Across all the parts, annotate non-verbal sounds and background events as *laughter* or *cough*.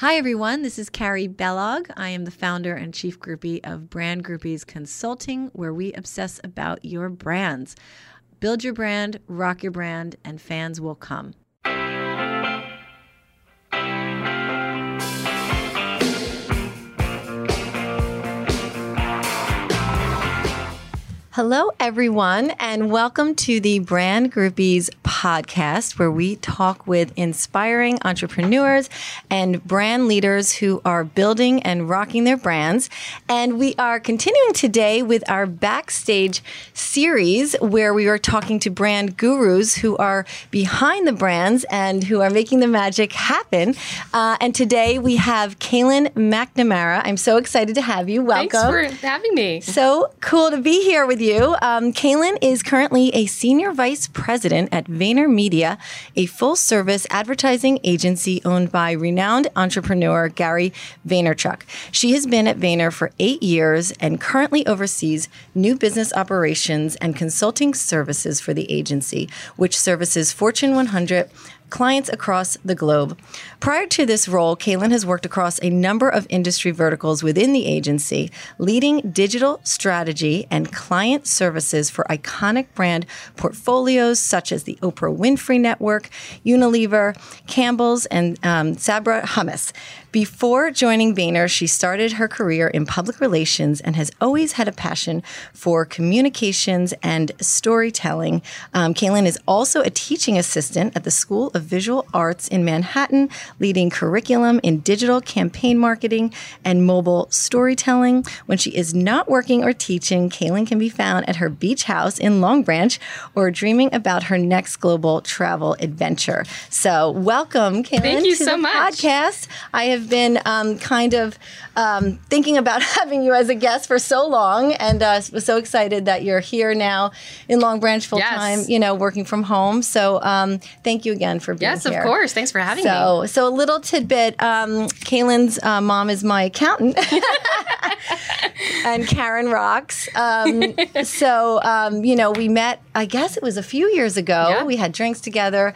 Hi, everyone. This is Carrie Bellog. I am the founder and chief groupie of Brand Groupies Consulting, where we obsess about your brands. Build your brand, rock your brand, and fans will come. Hello, everyone, and welcome to the Brand Groupies podcast, where we talk with inspiring entrepreneurs and brand leaders who are building and rocking their brands. And we are continuing today with our backstage series, where we are talking to brand gurus who are behind the brands and who are making the magic happen. Uh, and today we have Kaylen McNamara. I'm so excited to have you. Welcome. Thanks for having me. So cool to be here with you you. Um, Kaylen is currently a senior vice president at VaynerMedia, a full service advertising agency owned by renowned entrepreneur Gary Vaynerchuk. She has been at Vayner for eight years and currently oversees new business operations and consulting services for the agency, which services Fortune 100 clients across the globe. Prior to this role, Kaylen has worked across a number of industry verticals within the agency, leading digital strategy and client services for iconic brand portfolios such as the Oprah Winfrey Network, Unilever, Campbell's, and um, Sabra Hummus. Before joining Vayner, she started her career in public relations and has always had a passion for communications and storytelling. Um, Kaylen is also a teaching assistant at the School of Visual Arts in Manhattan, leading curriculum in digital campaign marketing and mobile storytelling. When she is not working or teaching, Kaylen can be found at her beach house in Long Branch or dreaming about her next global travel adventure. So, welcome, Kaylen, Thank you to so the much. podcast. I have been um, kind of um, thinking about *laughs* having you as a guest for so long, and uh, was so excited that you're here now in Long Branch full time. Yes. You know, working from home. So, um, thank you again for being Yes, here. Yes, of course. Thanks for having So, me. so a little tidbit. Um, Kaylen's uh, mom is my accountant, *laughs* and Karen rocks. Um, *laughs* so, um, you know, we met. I guess it was a few years ago. Yeah. We had drinks together,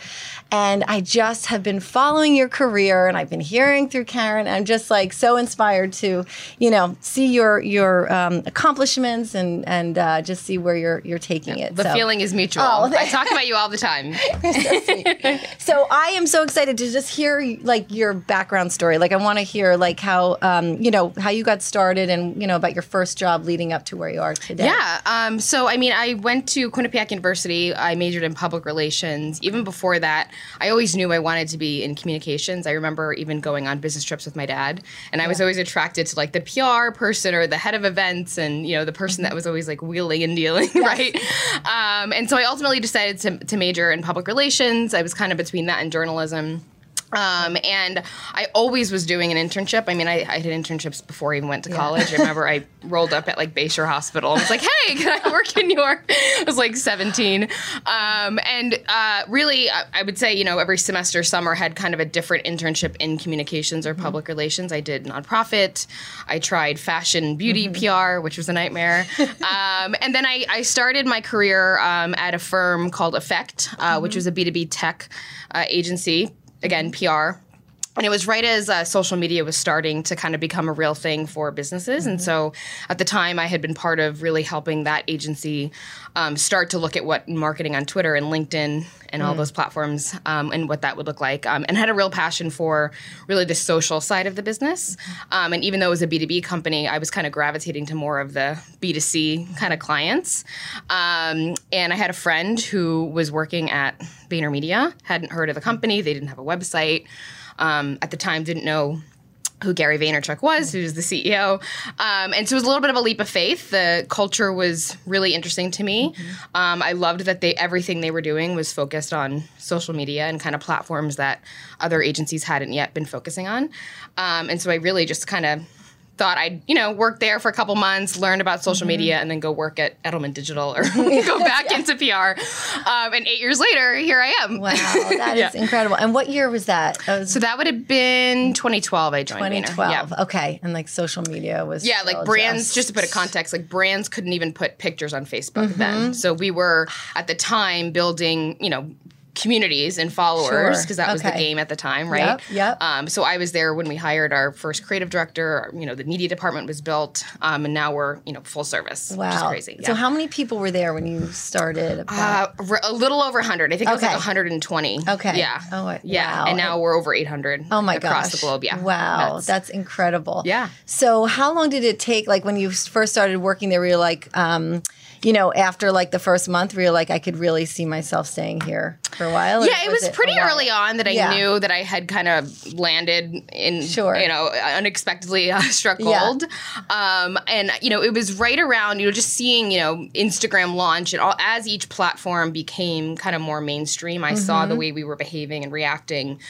and I just have been following your career, and I've been hearing through Karen. I'm just like so inspired to, you know, see your your um, accomplishments and and uh, just see where you're you're taking it. The So- feeling is mutual. Oh, I talk about you all the time. *laughs* so I am so excited to just hear like your background story. Like I want to hear like how um, you know how you got started and you know about your first job leading up to where you are today. Yeah. Um, so, I mean, I went to Quinnipiac University. I majored in public relations. Even before that, I always knew I wanted to be in communications. I remember even going on business trips with my dad, and I was always attracted to like the PR person or the head of events, and you know, the person that was always like wheeling and dealing, *laughs* right? Um, and so, I ultimately decided to, to major in public relations. I was kind of between that and journalism. Um, and I always was doing an internship. I mean, I, I did internships before I even went to college. I remember I *laughs* rolled up at like Bayshore Hospital and was like, "Hey, can I work in your?" I was like 17, um, and uh, really, I, I would say, you know, every semester, summer had kind of a different internship in communications or public relations. I did nonprofit. I tried fashion, beauty, PR, which was a nightmare. *laughs* um, and then I, I started my career um, at a firm called Affect, uh, which was a B2B tech uh, agency again PR. And it was right as uh, social media was starting to kind of become a real thing for businesses. And so at the time, I had been part of really helping that agency um, start to look at what marketing on Twitter and LinkedIn and all those platforms um, and what that would look like. Um, and had a real passion for really the social side of the business. Um, and even though it was a B2B company, I was kind of gravitating to more of the B2C kind of clients. Um, and I had a friend who was working at VaynerMedia, hadn't heard of the company, they didn't have a website. Um, at the time, didn't know who Gary Vaynerchuk was, who's the CEO. Um, and so it was a little bit of a leap of faith. The culture was really interesting to me. Um, I loved that they everything they were doing was focused on social media and kind of platforms that other agencies hadn't yet been focusing on. Um, and so I really just kind of thought I'd, you know, work there for a couple months, learn about social media, and then go work at Edelman Digital or *laughs* *laughs* go back into PR. Um, and eight years later, here I am. Wow, that *laughs* is Yeah. incredible. And what year was that? Was So that would have been 2012. I joined 2012. Yeah. Okay, and like social media was Yeah, like brands, just, to put a context, like brands couldn't even put pictures on Facebook then. So we were at the time building, you know, communities and followers Sure. because that was the game at the time, right? Yep, yep. Um, so I was there when we hired our first creative director. You know, the media department was built, um, and now we're you know full service. Wow. which is crazy. So how many people were there when you started? Uh, a little over 100. I think it was like 120. Okay. Yeah. Oh, wow. yeah. And now we're over 800 Oh my across gosh. the globe. Yeah. Wow. Nuts. That's incredible. Yeah. So how long did it take like when you first started working there were you like um you know, after like the first month, were like, I could really see myself staying here for a while? Yeah, it was, a pretty early on that I Yeah. knew that I had kind of landed in, Sure. you know, unexpectedly uh, *laughs* struck Yeah. gold. Um, and, you know, it was right around, you know, just seeing, you know, Instagram launch and all, as each platform became kind of more mainstream, I saw Mm-hmm. the way we were behaving and reacting.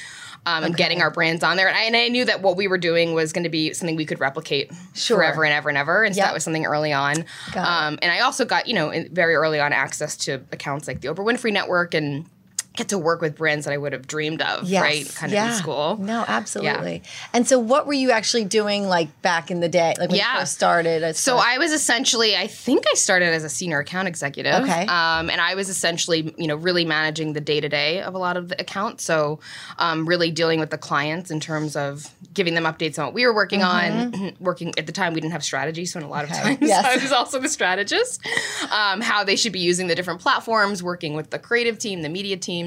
Um, and getting our brands on there, and I, and I knew that what we were doing was going to be something we could replicate Sure. forever and ever and ever. And so Yep. that was something early on. Um, and I also got, you know, in- very early on access to accounts like the Oprah Winfrey Network and get to work with brands that I would have dreamed of, Yes. right? Kind of yeah. in school. No, absolutely. And so what were you actually doing like back in the day? Like when Yeah. you first started? So I was essentially, I think I started as a senior account executive. Okay. Um, and I was essentially, you know, really managing the day to day of a lot of the accounts. So um, really dealing with the clients in terms of giving them updates on what we were working on. *clears throat* Working at the time, we didn't have strategy, so in a lot Mm-hmm. Okay. of times *laughs* Yes. I was also the strategist. Um, how they should be using the different platforms, working with the creative team, the media team.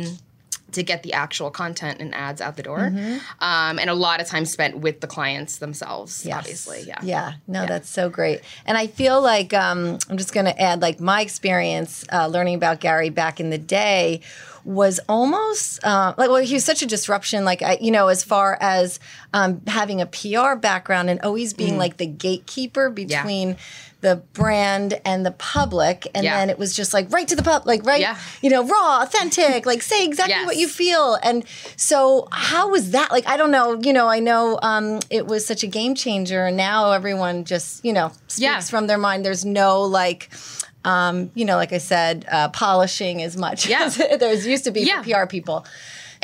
To get the actual content and ads out the door, Mm-hmm. um, and a lot of time spent with the clients themselves. Yes. Obviously, yeah. Yeah. No, that's so great. And I feel like um, I'm just going to add like my experience uh, learning about Gary back in the day was almost uh, like well he was such a disruption like I, you know as far as um, having a PR background and always Mm. being like the gatekeeper between the brand and the public and Yeah. then it was just like right to the pub like right Yeah. you know raw authentic like say exactly Yes. what you feel and so how was that like i don't know you know i know um, it was such a game changer and now everyone just you know speaks Yeah. from their mind there's no like um, you know like i said uh, polishing as much Yeah. *laughs* as there's used to be for pr people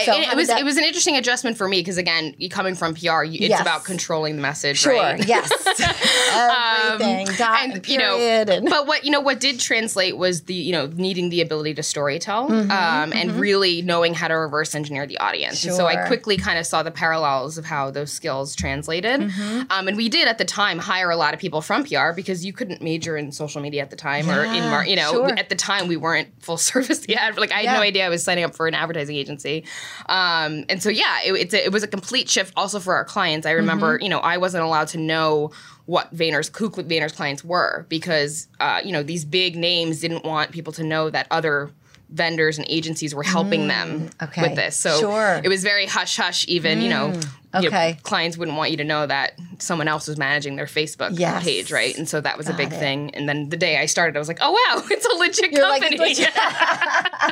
so how it was that- it was an interesting adjustment for me because again, you coming from PR, you, it's Yes. about controlling the message, sure right? *laughs* yes *laughs* everything dot and you know, and but what you know, what did translate was the you know needing the ability to storytell, Mm-hmm, um, and really knowing how to reverse engineer the audience. And so I quickly kind of saw the parallels of how those skills translated, Mm-hmm. um, and we did at the time hire a lot of people from PR because you couldn't major in social media at the time or in mar- you know sure. at the time we weren't full *laughs* service yet. Like I had Yeah. no idea I was signing up for an advertising agency, um, and so yeah, it, it's a, it was a complete shift also for our clients. I remember Mm-hmm. you know I wasn't allowed to know what Vayner's who Vayner's clients were because uh, you know these big names didn't want people to know that other vendors and agencies were helping them Mm, okay. with this. So Sure. Mm, it was very hush hush. Even you know. You know, okay. clients wouldn't want you to know that someone else was managing their Facebook Yes. page, right? And so that was a big it. thing. And then the day I started, I was like, "Oh wow, *laughs* it's a legit You're like, company." it's legit. *laughs*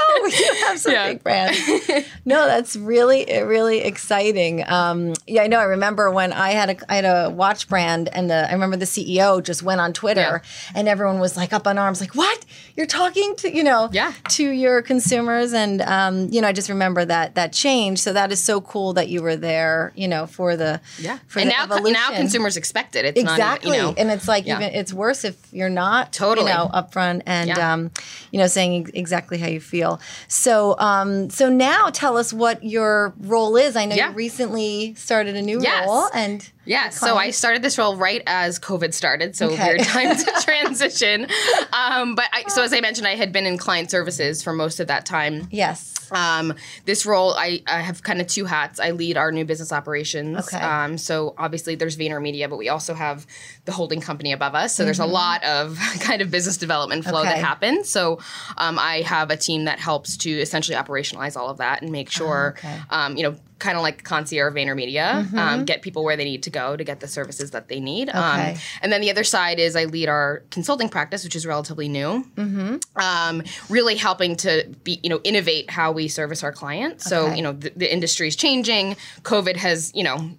oh, we do have some Yeah. big brands. *laughs* No, that's really, really exciting. Um, yeah, I know. I remember when I had a, I had a watch brand, and the, I remember the CEO just went on Twitter, and everyone was like up on arms, like, "What? You're talking to you know, Yeah. to your consumers?" And um, you know, I just remember that that change. So that is so cool that you were there, you know, for the yeah. for and the now, evolution. now consumers expect it. It's Exactly, not, even, you know, and it's like yeah. even it's worse if you're not Totally. you know upfront and Yeah. um, you know saying exactly how you feel. So um, so now tell us what your role is. I know Yeah. you recently started a new Yes. role, and Yeah, so I started this role right as COVID started, so Okay. weird time to *laughs* transition. Um, but I, so as I mentioned, I had been in client services for most of that time. yes, Um, this role, I, I have kind of two hats. I lead our new business operations. Okay. Um, so obviously there's Vayner Media, but we also have the holding company above us. So there's a lot of *laughs* kind of business development flow Mm-hmm. Okay. that happens. So um, I have a team that helps to essentially operationalize all of that and make sure, Oh, okay. um, you know, kind of like concierge Vayner Media, um, get people where they need to go to get the services that they need. Mm-hmm. Okay. Um, and then the other side is I lead our consulting practice, which is relatively new Hmm. um, really helping to be you know innovate how we service our clients. So you know the, the industry is changing. COVID has you know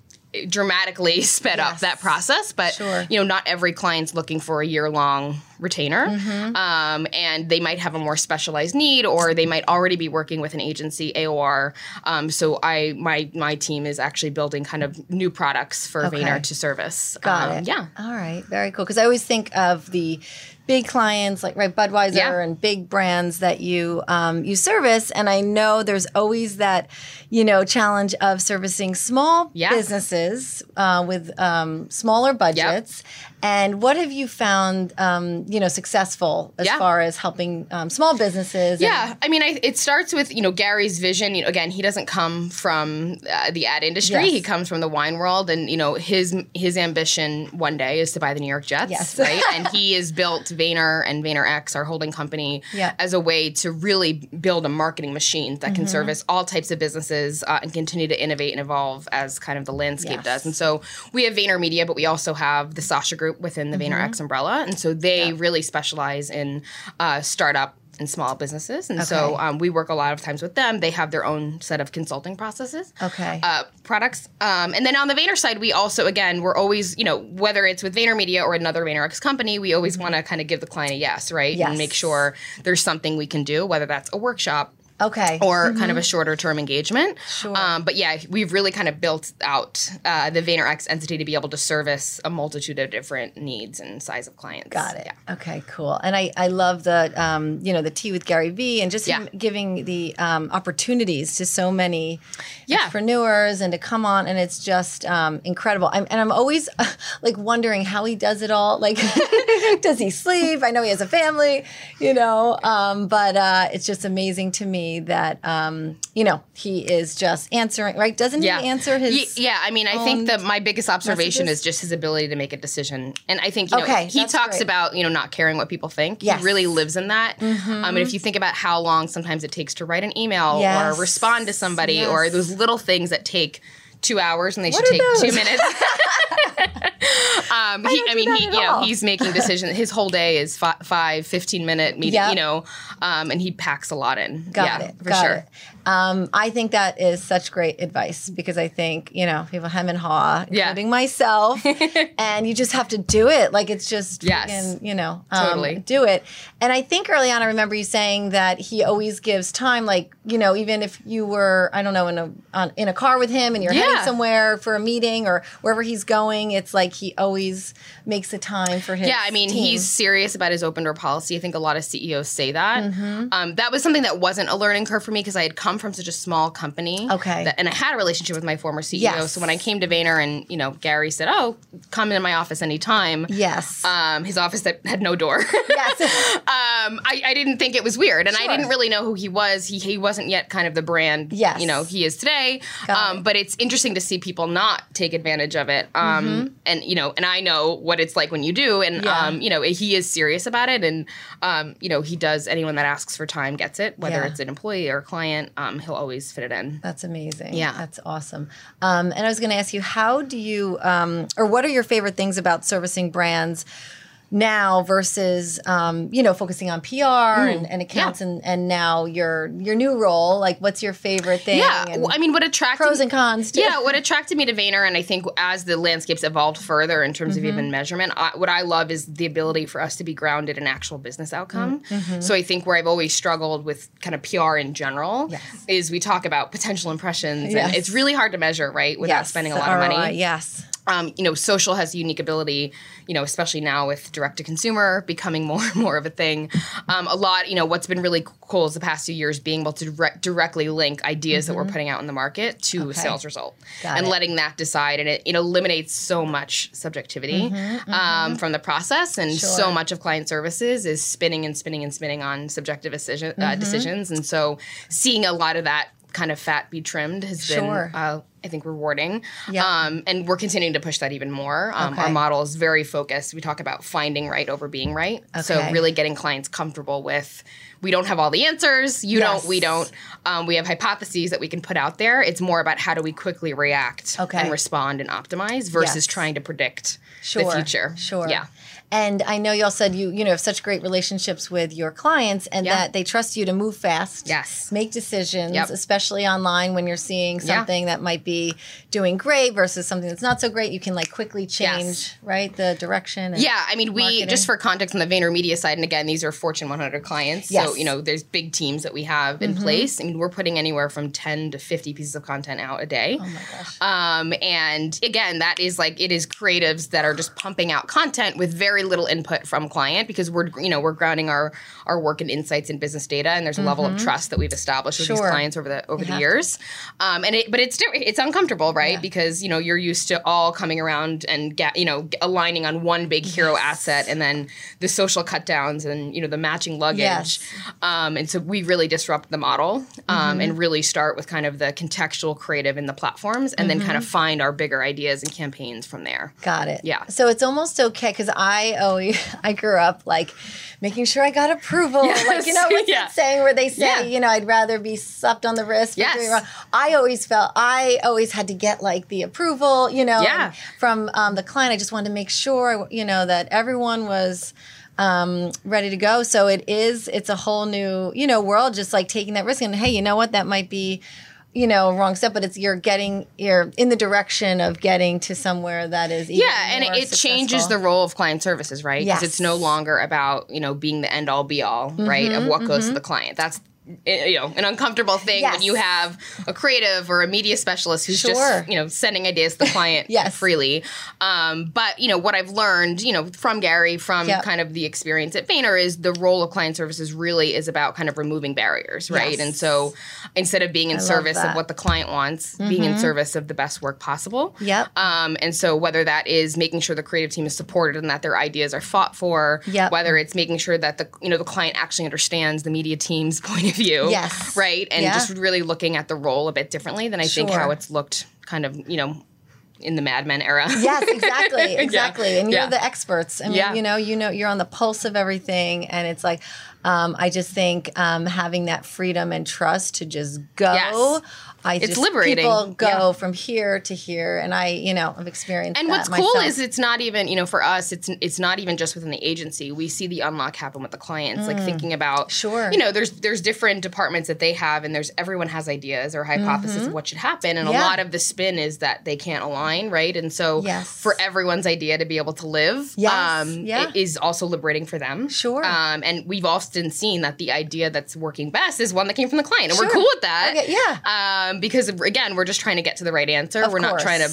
dramatically *laughs* sped up that process, but Sure. you know not every client's looking for a year long retainer, um, and they might have a more specialized need, or they might already be working with an agency AOR. Um, so I my my team is actually building kind of new products for Okay. Vayner to service. Got Um, it. Yeah. All right. Very cool. Because I always think of the big clients like right Budweiser Yeah. and big brands that you um, you service, and I know there's always that you know challenge of servicing small Yeah. businesses uh, with um, smaller budgets. And what have you found, um, you know, successful as Yeah. far as helping um, small businesses? and- Yeah, I mean, I, it starts with you know Gary's vision. You know, again, he doesn't come from uh, the ad industry; Yes. he comes from the wine world, and you know his his ambition one day is to buy the New York Jets, Yes. right? *laughs* and he is built Vayner and Vayner X, our holding company, Yeah. as a way to really build a marketing machine that Mm-hmm. can service all types of businesses uh, and continue to innovate and evolve as kind of the landscape Yes. does. And so we have Vayner Media, but we also have the Sasha Group within the Mm-hmm. Vayner X umbrella, and so they really specialize in uh, startup and small businesses. And so um, we work a lot of times with them. They have their own set of consulting processes. Okay. Uh, products. Um, and then on the Vayner side, we also, again, we're always, you know, whether it's with Vayner Media or another VaynerX company, we always want to kind of give the client a yes, right? Yes. And make sure there's something we can do, whether that's a workshop okay. or kind of a shorter term engagement. Sure. Um, but yeah, we've really kind of built out uh, the VaynerX entity to be able to service a multitude of different needs and size of clients. Got it. Yeah. Okay, cool. And I, I love the um, you know the tea with Gary Vee and just him Yeah. giving the um, opportunities to so many Yeah. entrepreneurs and to come on and it's just um, incredible. I'm, and I'm always *laughs* like wondering how he does it all. Like, *laughs* does he sleep? I know he has a family, you know, um, but uh, it's just amazing to me that um, you know he is just answering right. Doesn't yeah. he answer his? Ye- yeah, I mean, I think that my biggest observation messages? is just his ability to make a decision. And I think, you know, Okay, he talks great. about, you know, not caring what people think. Yes. Mm-hmm. He really lives in that. Um, and if you think about how long sometimes it takes to write an email Yes. or respond to somebody or those little things that take two hours and they What should take those? two minutes. *laughs* *laughs* um, he, I, mean, he, you know, he's making decisions. His whole day is fi- five, 15 minute meeting, Yep. you know, um, and he packs a lot in. Got yeah, it. for got sure. it. Um, I think that is such great advice because I think you know people hem and haw, Yeah. including myself, *laughs* and you just have to do it. Like it's just Yes. freaking, you know, um, Totally. do it. And I think early on, I remember you saying that he always gives time. Like you know, even if you were, I don't know, in a on, in a car with him and you're heading somewhere for a meeting or wherever he's going, it's like he always makes the time for his. Yeah, I mean, team. he's serious about his open door policy. I think a lot of CEOs say that. Mm-hmm. Um, that was something that wasn't a learning curve for me because I had come from such a small company. Okay. that- and I had a relationship with my former CEO. Yes. So when I came to Vayner and, you know, Gary said, oh, come into my office anytime. yes, Um, his office that had no door. yes, *laughs* um, I, I didn't think it was weird, and I didn't really know who he was. He he wasn't yet kind of the brand, Yes. you know, he is today. Got Um, it. but it's interesting to see people not take advantage of it. Um, and you know, and I know what it's like when you do, and Mm-hmm. Yeah. um, you know, he is serious about it, and um, you know, he does. Anyone that asks for time gets it, whether Yeah. it's an employee or a client. Um, he'll always fit it in. That's amazing. Yeah. That's awesome. Um, and I was going to ask you, how do you, um, or what are your favorite things about servicing brands now versus, um, you know, focusing on PR and, and accounts. Yeah. and, and now your your new role? Like, what's your favorite thing? Yeah, and I mean, what attracted pros and cons. Too. Yeah, what attracted me to Vayner, and I think as the landscapes evolved further in terms Mm-hmm. of even measurement, I, what I love is the ability for us to be grounded in actual business outcome. Mm-hmm. So I think where I've always struggled with kind of PR in general Yes. is we talk about potential impressions, Yes. and it's really hard to measure, right, without Yes, spending a lot of money Yes. Um, you know, social has a unique ability, you know, especially now with direct to consumer becoming *laughs* more and more of a thing. Um, a lot, you know, what's been really cool is the past few years being able to dire- directly link ideas that we're putting out in the market to Mm-hmm. Okay. sales result Got and it. letting that decide. And it, it eliminates so much subjectivity Um, from the process. And so Mm-hmm, much of client services is spinning and spinning and spinning on subjective decision, uh, Mm-hmm. decisions. And so seeing a lot of that kind of fat be trimmed has Sure. been uh, I think rewarding. Yeah. Um, and we're continuing to push that even more. Um, Okay. Our model is very focused. We talk about finding right over being right. So really getting clients comfortable with we don't have all the answers. You Yes. don't. We don't. Um, we have hypotheses that we can put out there. It's more about how do we quickly react Okay. and respond and optimize versus Yes. trying to predict sure, the future. Sure. Yeah. And I know y'all said you you know have such great relationships with your clients and Yeah. that they trust you to move fast. Yes. Make decisions, Yep. especially online when you're seeing Yeah. something that might be doing great versus something that's not so great. You can like quickly change, Yes. right? The direction. And Yeah, I mean, we marketing. just for context on the Vayner Media side, and again, these are Fortune 100 clients. Yes. Mm-hmm. So you know, there's big teams that we have in place. I mean, we're putting anywhere from 10 to 50 pieces of content out a day. Oh my gosh. Um, and again, that is like it is creatives that are just pumping out content with very little input from client because we're you know we're grounding our our work in insights and business data, and there's a level of trust that we've established with Mm-hmm. Sure. these clients over the over You the years. Um, and it but it's it's uncomfortable, right? Yeah. Because you know you're used to all coming around and get you know aligning on one big hero asset, and then the social cut downs and you know the matching luggage. Yes. Um, and so we really disrupt the model um, Mm-hmm. and really start with kind of the contextual creative in the platforms and then kind Mm-hmm. of find our bigger ideas and campaigns from there. Got it. Yeah. So it's almost okay because I always *laughs* I grew up like making sure I got approval. Like you know *laughs* what's Yeah. that saying where they say Yeah. you know I'd rather be slapped on the wrist for Yes. doing wrong. I always felt I always had to get like the approval. You know Yeah. from um, the client. I just wanted to make sure you know that everyone was. Um, ready to go. So it is. It's a whole new, you know, world. Just like taking that risk, and hey, you know what? That might be, you know, wrong step, but it's you're getting you're in the direction of getting to somewhere that is even Yeah, and it, it changes the role of client services, right? Because Yes. it's no longer about you know being the end all be all, right, of mm-hmm, what goes to mm-hmm. the client. That's you know an uncomfortable thing Yes. when you have a creative or a media specialist who's Sure. just you know sending ideas to the *laughs* client Yes. freely. Um, but you know what I've learned, you know, from Gary, from Yep. kind of the experience at Vayner, is the role of client services really is about kind of removing barriers, right? Yes. And so instead of being in love service. Mm-hmm. of what the client wants, being in service of the best work possible. Yep. Um, and so whether that is making sure the creative team is supported and that their ideas are fought for, Yep. whether it's making sure that the you know the client actually understands the media team's *laughs* point of view, Yes. right, and Yeah. just really looking at the role a bit differently than I think how it's looked kind of you know in the Mad Men era. Yes, exactly, *laughs* exactly. And you're Yeah. the experts. I mean, Yeah. you know, you know, you're on the pulse of everything, and it's like, um, I just think um, having that freedom and trust to just go. Yes. I It's just, liberating. People go Yeah. from here to here, and I, you know, I've experienced. And what's cool myself. is it's not even you know for us it's it's not even just within the agency. We see the unlock happen with the clients, like thinking about Mm. Sure. You know, there's there's different departments that they have, and there's everyone has ideas or hypotheses of what should happen, and Mm-hmm. Yeah. a lot of the spin is that they can't align, right? And so Yes. for everyone's idea to be able to live, Yes. um, Yeah. it is also liberating for them. Sure. Um, and we've often seen that the idea that's working best is one that came from the client, and we're cool with that. Okay, yeah. Um, because again, we're just trying to get to the right answer. Of we're not trying to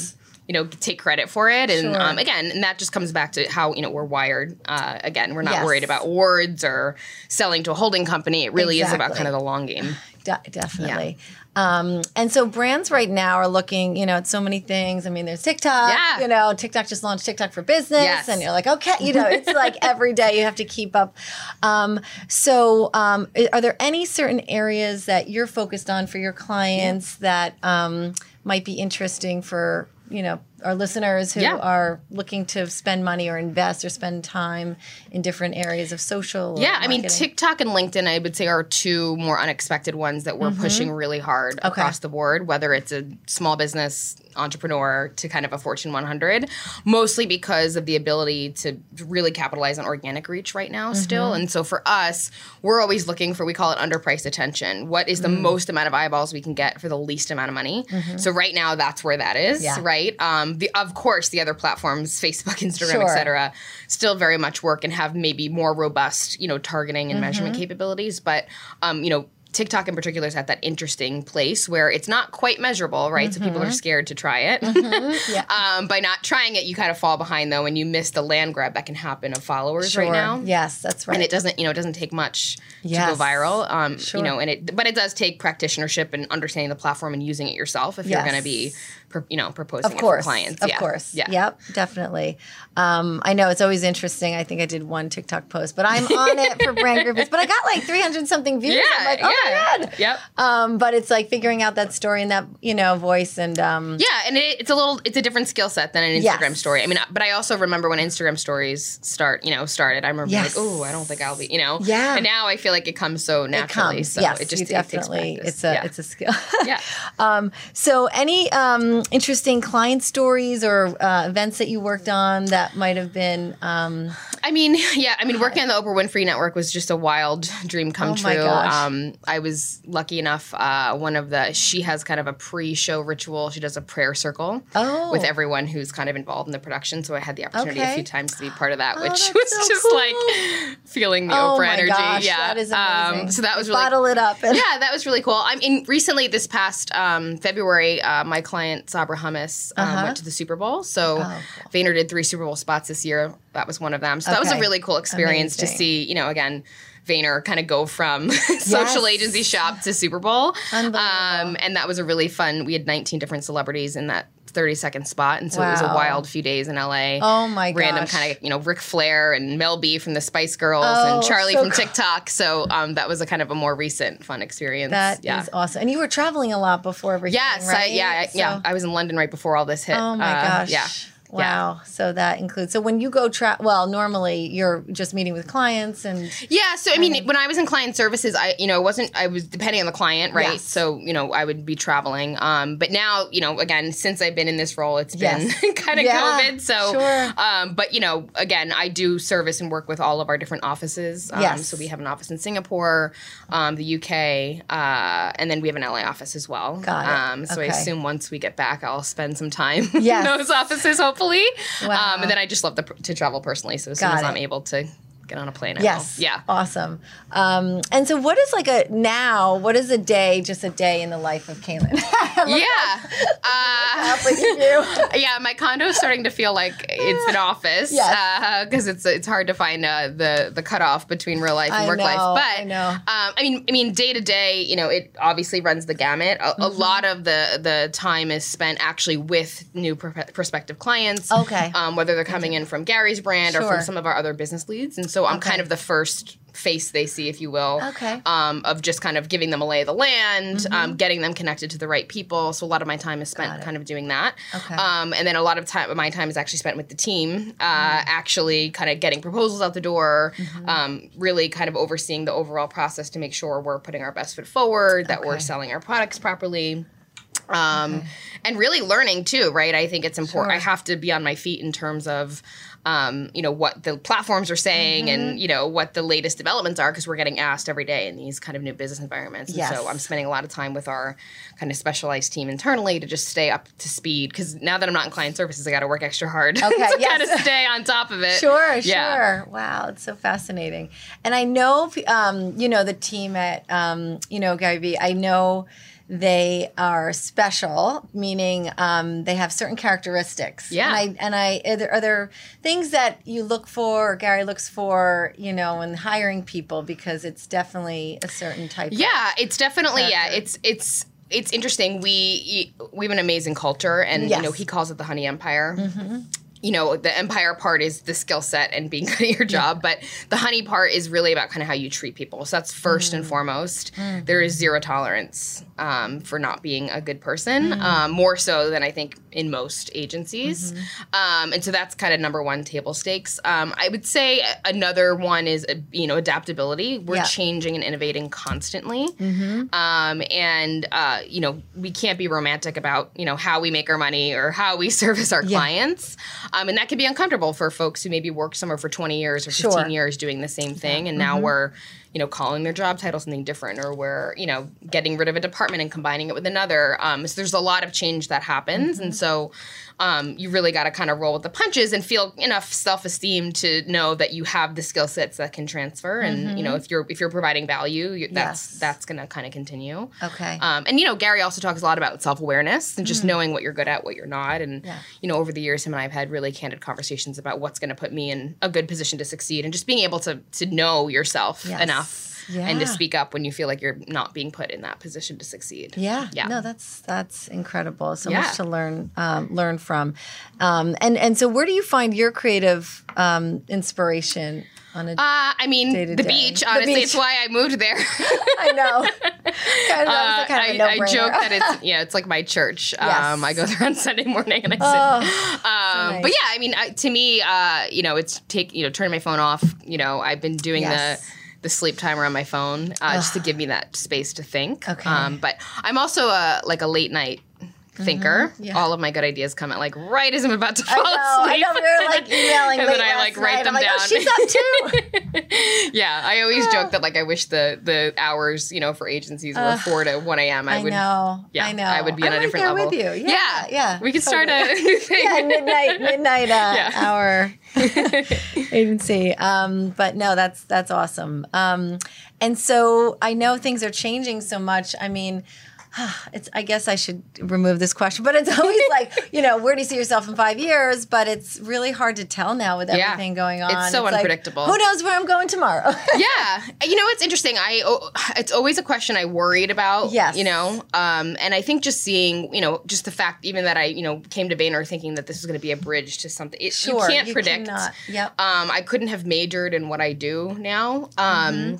you know take credit for it and Sure. um, again and that just comes back to how you know we're wired uh, again we're not Yes. worried about words or selling to a holding company it really is about kind of the long game De- definitely. Um, and so brands right now are looking, you know, at so many things. I mean, there's TikTok. Yeah. You know, TikTok just launched TikTok for Business, Yes. and you're like, okay, you know, it's *laughs* like every day you have to keep up. Um, so, um, are there any certain areas that you're focused on for your clients that um, might be interesting for you know our listeners who Yeah. are looking to spend money or invest or spend time in different areas of social? yeah i mean tiktok and linkedin i would say are two more unexpected ones that we're mm-hmm. pushing really hard across the board whether it's a small business entrepreneur to kind of a fortune 100 mostly because of the ability to really capitalize on organic reach right now mm-hmm. still. And so for us we're always looking for we call it underpriced attention. What is the mm. most amount of eyeballs we can get for the least amount of money? Mm-hmm. So right now that's where that is Yeah. right? Um, the, of course the other platforms facebook instagram Sure. etc still very much work and have maybe more robust you know targeting and measurement Mm-hmm. capabilities but um, you know TikTok in particular is at that interesting place where it's not quite measurable, right? So Mm-hmm. people are scared to try it. *laughs* Yeah. um, by not trying it, you kind of fall behind though, and you miss the land grab that can happen of followers right now. Yes, that's right. And it doesn't, you know, it doesn't take much to go viral. Um, Sure. you know, and it, but it does take practitionership and understanding the platform and using it yourself if you're going to be you know, proposing of course, clients. Of yeah. course. Yeah. Yep, definitely. Um, I know it's always interesting. I think I did one TikTok post, but I'm on it for brand groups. But I got like 300 something views. Yeah. I'm like, oh yeah. My god. Yep. Um, but it's like figuring out that story and that you know voice and um, Yeah, and it, it's a little, it's a different skill set than an Yes. Instagram story. I mean, but I also remember when Instagram stories start, you know, started. I remember Yes. like, oh, I don't think I'll be, you know. Yeah. And now I feel like it comes so it naturally. comes. So yes, it just it definitely. it's a yeah. it's a skill. *laughs* yeah. *laughs* um, so any um, interesting client stories or uh, events that you worked on that might have been um, I mean, *laughs* yeah. I mean, working on the Oprah Winfrey Network was just a wild dream come Oh true. Um, I was lucky enough. Uh, one of the she has kind of a pre-show ritual. She does a prayer circle Oh. with everyone who's kind of involved in the production. So I had the opportunity a few times to be part of that, Oh, which was so just cool. like feeling the oh Oprah energy. gosh, yeah, that is amazing. Um, so that was really bottle it up. And yeah, that was really cool. I mean, recently this past um, February, uh, my client Sabra Hummus um, Uh-huh. went to the Super Bowl. So Oh, Vayner did three Super Bowl spots this year. That was one of them. So that was a really cool experience to see. You know, again. Vayner kind of go from *laughs* social agency shop to Super Bowl. Um, and that was a really fun. We had 19 different celebrities in that 30 second spot. And so it was a wild few days in LA Oh my god. random kind of you know Ric Flair and Mel B from the Spice Girls Oh, and Charlie so from. TikTok. So um, that was a kind of a more recent fun experience. That is yeah. awesome. And you were traveling a lot before everything. Yes, right? I, yeah, I, yeah. I was in London right before all this hit. Oh my Uh, gosh. Yeah. Wow. So that includes. So when you go travel, well, normally you're just meeting with clients and Yeah, so I mean, when I was in client services, I you know it wasn't I was depending on the client, right? Yes. So you know I would be traveling. Um, but now you know again since I've been in this role, it's been Yes. *laughs* kind of Yeah, COVID. So, sure. um, but you know again, I do service and work with all of our different offices. Um, Yes. So we have an office in Singapore, um, the UK, uh, and then we have an LA office as well. Got it. Um, so I assume once we get back, I'll spend some time *laughs* Yes. in those offices, hopefully. Wow. Um, and then I just love the, to travel personally. So as soon Got as I'm able to get on a plane, I yes, will. Yeah. awesome. Um, and so what is like a now? What is a day? Just a day in the life of Kaylen? *laughs* Yeah. *laughs* Uh, Look at you. yeah, my condo is starting to feel like it's an *laughs* office. Yes. Because it's it's hard to find uh, the the cutoff between real life and I work life. But I know. Um, I mean, I mean, day to day, you know, it obviously runs the gamut. A, Mm-hmm. a lot of the the time is spent actually with new pr- prospective clients. Okay. Um, whether they're coming in from Gary's brand or from some of our other business leads, and so I'm Okay. kind of the first face they see, if you will. Okay. Um, of just kind of giving them a lay of the land, um, getting them connected to the right people. So a lot of my time is Mm-hmm. Spent kind of doing that. Okay. Um, and then a lot of time, my time is actually spent with the team, uh, Mm-hmm. actually kind of getting proposals out the door, um, really kind of overseeing the overall process to make sure we're putting our best foot forward, that we're selling our products properly. Um, and really learning too, right? I think it's important. Sure. I have to be on my feet in terms of, um, you know, what the platforms are saying Mm-hmm. and, you know, what the latest developments are because we're getting asked every day in these kind of new business environments. And so I'm spending a lot of time with our kind of specialized team internally to just stay up to speed because now that I'm not in client services, I got to work extra hard *laughs* Okay, to yes. kind *laughs* of stay on top of it. Sure, Yeah. sure. Wow, it's so fascinating. And I know, um, you know, the team at, um, you know, Gary Vee, I know they are special, meaning um, they have certain characteristics. Yeah. And I, and I are, there, are there things that you look for, or Gary looks for, you know, in hiring people because it's definitely a certain type. of- Yeah, it's definitely yeah. It's it's it's interesting. We we have an amazing culture, and Yes. Mm-hmm. you know he calls it the honey empire. You know the empire part is the skill set and being *laughs* good at your job, but the honey part is really about kind of how you treat people. So that's 1st Mm. and foremost. There is zero tolerance um, for not being a good person, Mm. um, more so than I think in most agencies. Mm-hmm. Um, and so that's kind of number one table stakes. Um, I would say another one is you know adaptability. We're Yeah. changing and innovating constantly. Mm-hmm. Um, and uh, you know, we can't be romantic about you know how we make our money or how we *laughs* service our Yeah. clients. Um, and that can be uncomfortable for folks who maybe worked somewhere for 20 years or 15 Sure. Mm-hmm. years doing the same thing, and now we're you know calling their job title something different, or we're you know getting rid of a department and combining it with another. Um, so there's a lot of change that happens, and so. Um, you really got to kind of roll with the punches and feel enough self-esteem to know that you have the skill sets that can transfer, and you know if you're if you're providing value, you, that's Mm-hmm. Yes. that's going to kind of continue. Okay. Um, and you know, Gary also talks a lot about self awareness and just knowing what you're good at, what you're not. And Mm. Yeah. you know, over the years, him and I have had really candid conversations about what's going to put me in a good position to succeed, and just being able to to know yourself Yes. enough enough and to speak up when you feel like you're not being put in that position to succeed. Yeah, Yeah. No, that's that's incredible. So Yeah. much to learn um, learn from. Um, and and so, where do you find your creative um, inspiration on a? Uh, I mean, Day to the beach. The Honestly, beach. it's why I moved there. *laughs* I know. *laughs* kind of, Uh, kind of I, I joke that it's *laughs* yeah, it's like my church. Yes. Um, I go there on Sunday morning and I Oh, sit. Um, nice. But yeah, I mean, I, to me, uh, you know, it's take you know, turning my phone off. You know, I've been doing Yes. the the sleep timer on my phone uh, just to give me that space to think. Okay. Um, but I'm also a like a late night thinker. Mm-hmm. yeah. All of my good ideas come at like right as I'm about to I fall know. I asleep. know. We were like emailing *laughs* and then I like write night. them I'm like, down. Oh, she's up too. *laughs* yeah, I always joke that like I wish the the hours you know for agencies were four to one a.m. I I would. know. Yeah, I know. I would be on I'm a different right level. with you. Yeah. Yeah. we could start totally. a new *laughs* thing. yeah, midnight, midnight uh, Yeah. hour agency. Um, but no, that's that's awesome. Um, and so I know things are changing so much. I mean, *sighs* it's. I guess I should remove this question, but it's *laughs* always like, you know, where do you see yourself in five years? But it's really hard to tell now with Yeah. everything going on. It's so like, unpredictable. who knows where I'm going tomorrow? *laughs* yeah, you know it's interesting. I oh, *sighs* it's always a question I worried about. Yes. you know, um, and I think just seeing you know just the fact even that I you know came to Vayner thinking that this was going to be a bridge to something. It, Sure, you can't you predict. cannot. Yep. Um, I couldn't have majored in what I do now. Um. Mm-hmm.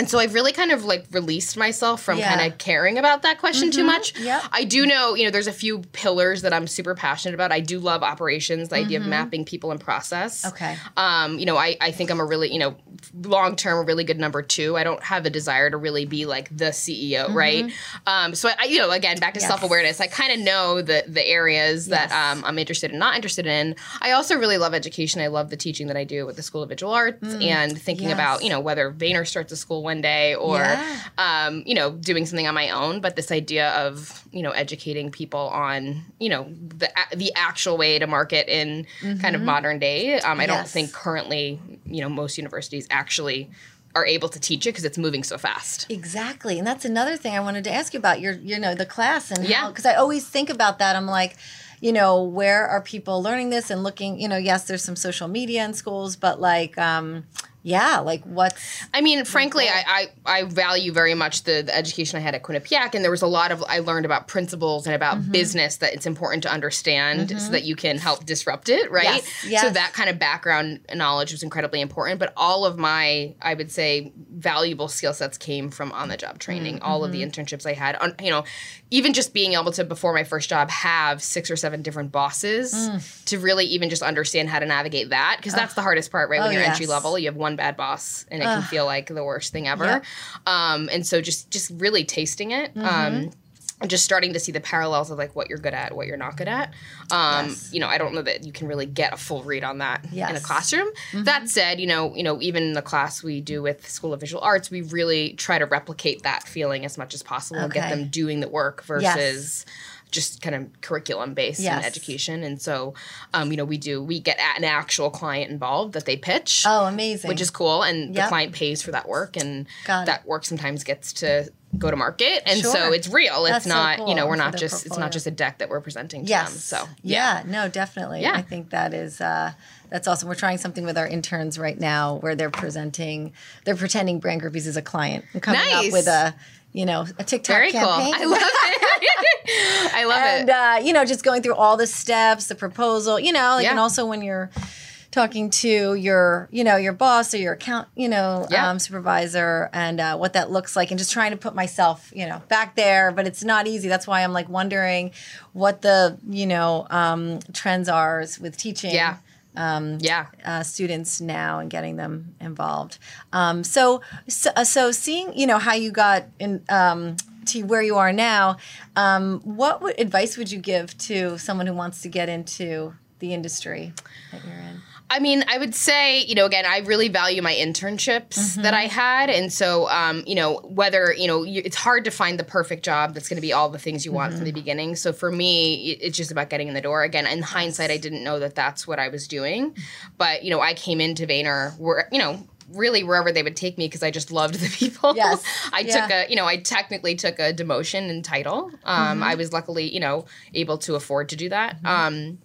And so I've really kind of like released myself from Yeah. kind of caring about that question too much. Yep. I do know, you know, there's a few pillars that I'm super passionate about. I do love operations, the idea of mapping people and process. Mm-hmm. Okay. Um, you know, I, I think I'm a really, you know, long term, a really good number two. I don't have a desire to really be like the CEO, right? Um, so I, you know, again, back to Mm-hmm. Yes. self awareness. I kind of know the the areas that um, I'm interested in, not interested in. I also really love education. I love the teaching that I do with the School of Visual Arts and thinking Mm. Yes. about, you know, whether Vayner starts a school one day or, Yeah. um, you know, doing something on my own. But this idea of, you know, educating people on, you know, the the actual way to market in kind of modern day. Um, I don't Mm-hmm. Think currently, you know, most universities actually are able to teach it because it's moving so fast. Exactly, and that's another thing I wanted to ask you about your, you know, the class and Yeah. because I always think about that. I'm like, you know, where are people learning this and looking? You know, yes, there's some social media in schools, but like, um, yeah, like what's I mean, frankly, I, I, I value very much the, the education I had at Quinnipiac, and there was a lot of I learned about principles and about Mm-hmm. business that it's important to understand so that you can help disrupt it, right? Yes, yes. So that kind of background knowledge was incredibly important. But all of my, I would say, valuable skill sets came from on the job training. All of the Mm-hmm. internships I had, on, you know, even just being able to before my first job have six or seven different bosses Mm. to really even just understand how to navigate that because that's the hardest part, right? When Oh, you're yes. entry level, you have one bad boss and it can feel like the worst thing ever. Yep. Um, and so just just really tasting it. Mm-hmm. Um, just starting to see the parallels of like what you're good at, what you're not good at. Um, Yes. You know, I don't know that you can really get a full read on that in a Yes. Mm-hmm. classroom. That said, you know, you know, even in the class we do with School of Visual Arts, we really try to replicate that feeling as much as possible and get them doing the work versus just kind of curriculum based Yes. in education. And so, um, you know, we do we get an actual client involved that they pitch oh amazing, which is cool and the client pays for that work and Got it. that work sometimes gets to go to market and so it's real it's That's so not you know we're not just it's not just a deck that we're presenting to yes, them so yeah. no, definitely. Yeah. I think that is uh, that's awesome. We're trying something with our interns right now where they're presenting, they're pretending brand groupies is a client and coming Nice. up with a you know a TikTok very cool campaign. i love it *laughs* i love and it And uh, you know just going through all the steps the proposal you know like Yeah. and also when you're talking to your you know your boss or your account you know Yeah. um, supervisor and uh, what that looks like and just trying to put myself you know back there but it's not easy that's why i'm like wondering what the you know um, trends are with teaching yeah yeah uh, students now and getting them involved. Um, so, so, uh, so seeing you know how you got in um, to where you are now, um, what would, advice would you give to someone who wants to get into the industry that you're in? I mean, I would say, you know, again, I really value my internships Mm-hmm. that I had. And so, um, you know, whether, you know, you, it's hard to find the perfect job that's going to be all the things you want from Mm-hmm. the beginning. So for me, it's just about getting in the door. Again, in hindsight, I didn't know that that's what I was doing. But, you know, I came into Vayner where, you know, really wherever they would take me because I just loved the *laughs* people. Yes. I Yeah. took a, you know, I technically took a demotion in title. Um, Mm-hmm. I was luckily, you know, able to afford to do that. Um,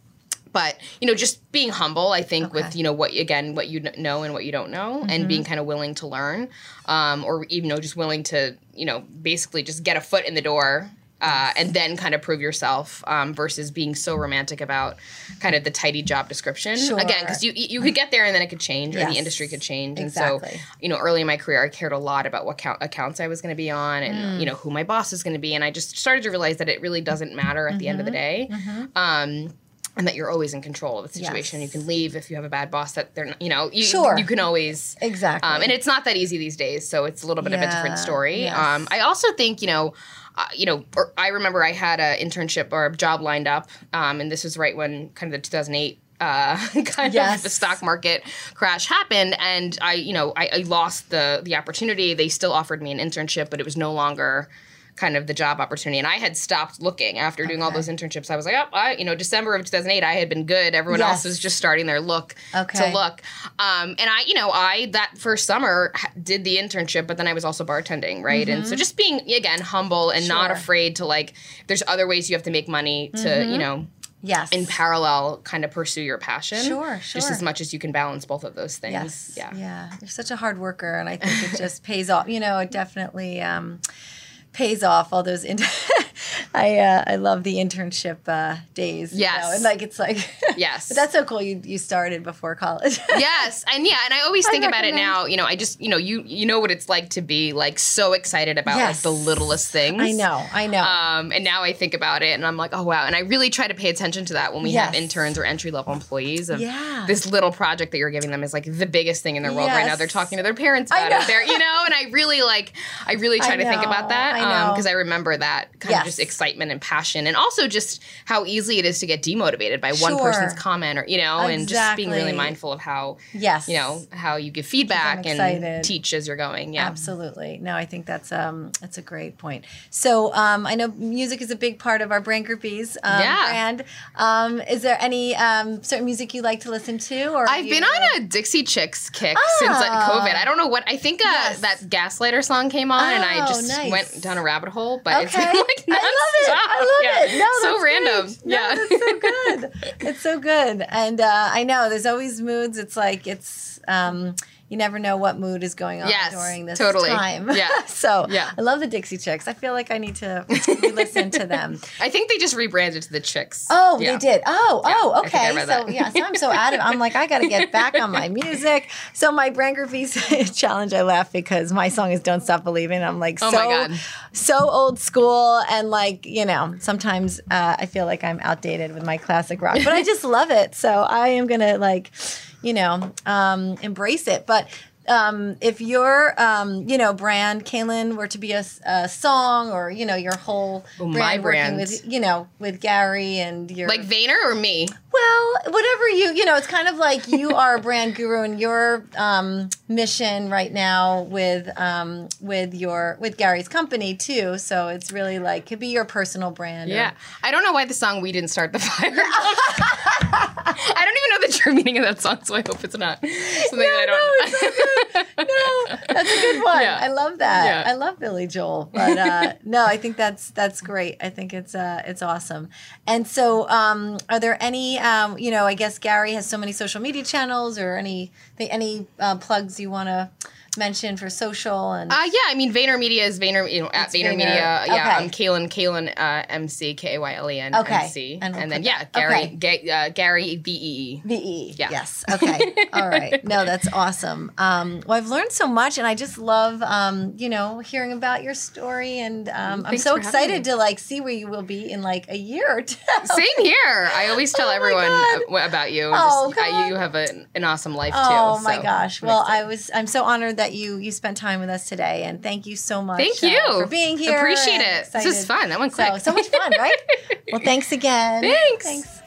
but you know just being humble i think Okay. with you know what again what you know and what you don't know and being kind of willing to learn um, or even know just willing to you know basically just get a foot in the door uh, and then kind of prove yourself um, versus being so romantic about kind of the tidy job description Sure. again because you you could get there and then it could change or Yes. the industry could change Exactly. and so you know early in my career i cared a lot about what count- accounts i was going to be on and Mm. you know who my boss is going to be and i just started to realize that it really doesn't matter at the end of the Mm-hmm. day um, and that you're always in control of the situation. Yes. You can leave if you have a bad boss that they're not, you know, you, Sure. you can always. Exactly. Um, and it's not that easy these days, so it's a little bit of a different story. yes. Um, I also think, you know, uh, you know, or I remember I had an internship or a job lined up, um, and this was right when kind of the 2008 uh, *laughs* kind Yes. of the stock market crash happened, and I, you know, I, I lost the the opportunity. They still offered me an internship, but it was no longer kind of the job opportunity. And I had stopped looking after doing all those internships. I was like, oh, I, you know, December of 2008, I had been good. Everyone Yes. else was just starting their look Okay. to look. Um, and I, you know, I that first summer did the internship, but then I was also bartending, right? And so just being again humble and not Mm-hmm. Afraid to like. There's other ways you have to make money to, Mm-hmm. you know, yes. in parallel, kind of pursue your passion. Sure, sure Just as much as you can balance both of those things. Yes. Yeah. Yeah. You're such a hard worker, and I think it just *laughs* pays off. You know, it definitely um, pays off. All those. *laughs* I uh, I love the internship uh, days. you Yes. know, and like it's like. *laughs* Yes. but that's so cool. You you started before college. *laughs* yes and yeah and i always think about it now you know i just you know you you know what it's like to be like so excited about Yes. like the littlest things I know. I know. um, and now I think about it, and I'm like, oh wow! And I really try to pay attention to that when we have interns or entry level employees. Of Yeah. this little project that you're giving them is like the biggest thing in their world right now. They're talking to their parents about it. They're you know, and I really like, I really *laughs* try I to think about that I know. because I remember that kind Yes. of just excitement and passion, and also just how easy it is to get demotivated by one person's comment or you know, and just being really mindful of how yes. you know how you give feedback and teach as you're going. Yeah. Absolutely. No, I think that's um that's a great point. So um, I know music is a big part of our brand groupies um, Yeah. brand. Um, is there any um, certain music you like to listen to? Or I've you- been on a Dixie Chicks kick since like, Ah. COVID. I don't know what I think uh, Yes. that Gaslighter song came on, and I Oh, just nice. went down a rabbit hole. But it's *laughs* been Okay. like *laughs* love it. I love Yeah. it. No, so random. great. No, yeah, that's so good. *laughs* it's so good. And uh, I know there's always moods. It's like it's um, you never know what mood is going on Yes, during this totally. time. Yeah. *laughs* so Yeah. I love the Dixie Chicks. I feel like I need to *laughs* listen to them. I think they just rebranded to the Chicks. Oh, Yeah. they did. Oh, Yeah, oh, I I okay. So yeah, so I'm so out of. I'm like, I got to get back on my music. So my brand groupies *laughs* challenge, I laugh because my song is "Don't Stop Believing." I'm like, Oh so my God. so old school, and like you know, sometimes uh, I feel like I'm outdated with my classic rock, but I just love it. So I am gonna like, you know, um, embrace it. But um, if your, um, you know, brand, Kaylen, were to be a song, or you know, your whole Oh, brand, my working with, you know, with Gary and your Like Vayner or me? well, whatever you, you know, it's kind of like you are a brand guru and your um, mission right now with um, with your with Gary's company too. So it's really like could be your personal brand. or- Yeah. I don't know why the song "We Didn't Start the Fire." *laughs* *laughs* I don't even know the true meaning of that song, so I hope it's not *laughs* something that I don't. no, *laughs* that's a good one. Yeah. I love that. Yeah. I love Billy Joel. But uh, *laughs* no, I think that's that's great. I think it's uh, it's awesome. And so, um, are there any, um, you know, I guess Gary has so many social media channels, or any any uh, plugs you want to mention for social and Uh, yeah, I mean, Vayner Media is Vayner, you know, at It's Vayner, Vayner. Media. Yeah, Okay. I'm Kaylen, Kaylen, uh, MC, K A Y L E N, Okay. MC. And And, we'll then, put yeah, that- Gary, okay. Ga- uh, Gary, V E E. VE. Yeah. Yes. Okay. *laughs* All right. No, that's awesome. Um, well, I've learned so much, and I just love, um, you know, hearing about your story, and um, I'm so excited to like see where you will be in like a year or two. *laughs* Same here. I always *laughs* tell Oh everyone about you. Oh, Just, on. you have a, an awesome life, too. Oh my so gosh! Well. I was I'm so honored that you you spent time with us today, and thank you so much. Thank uh, you for being here. Appreciate it. This is fun. That went So so much fun, right? *laughs* well, thanks again. Thanks. Thanks.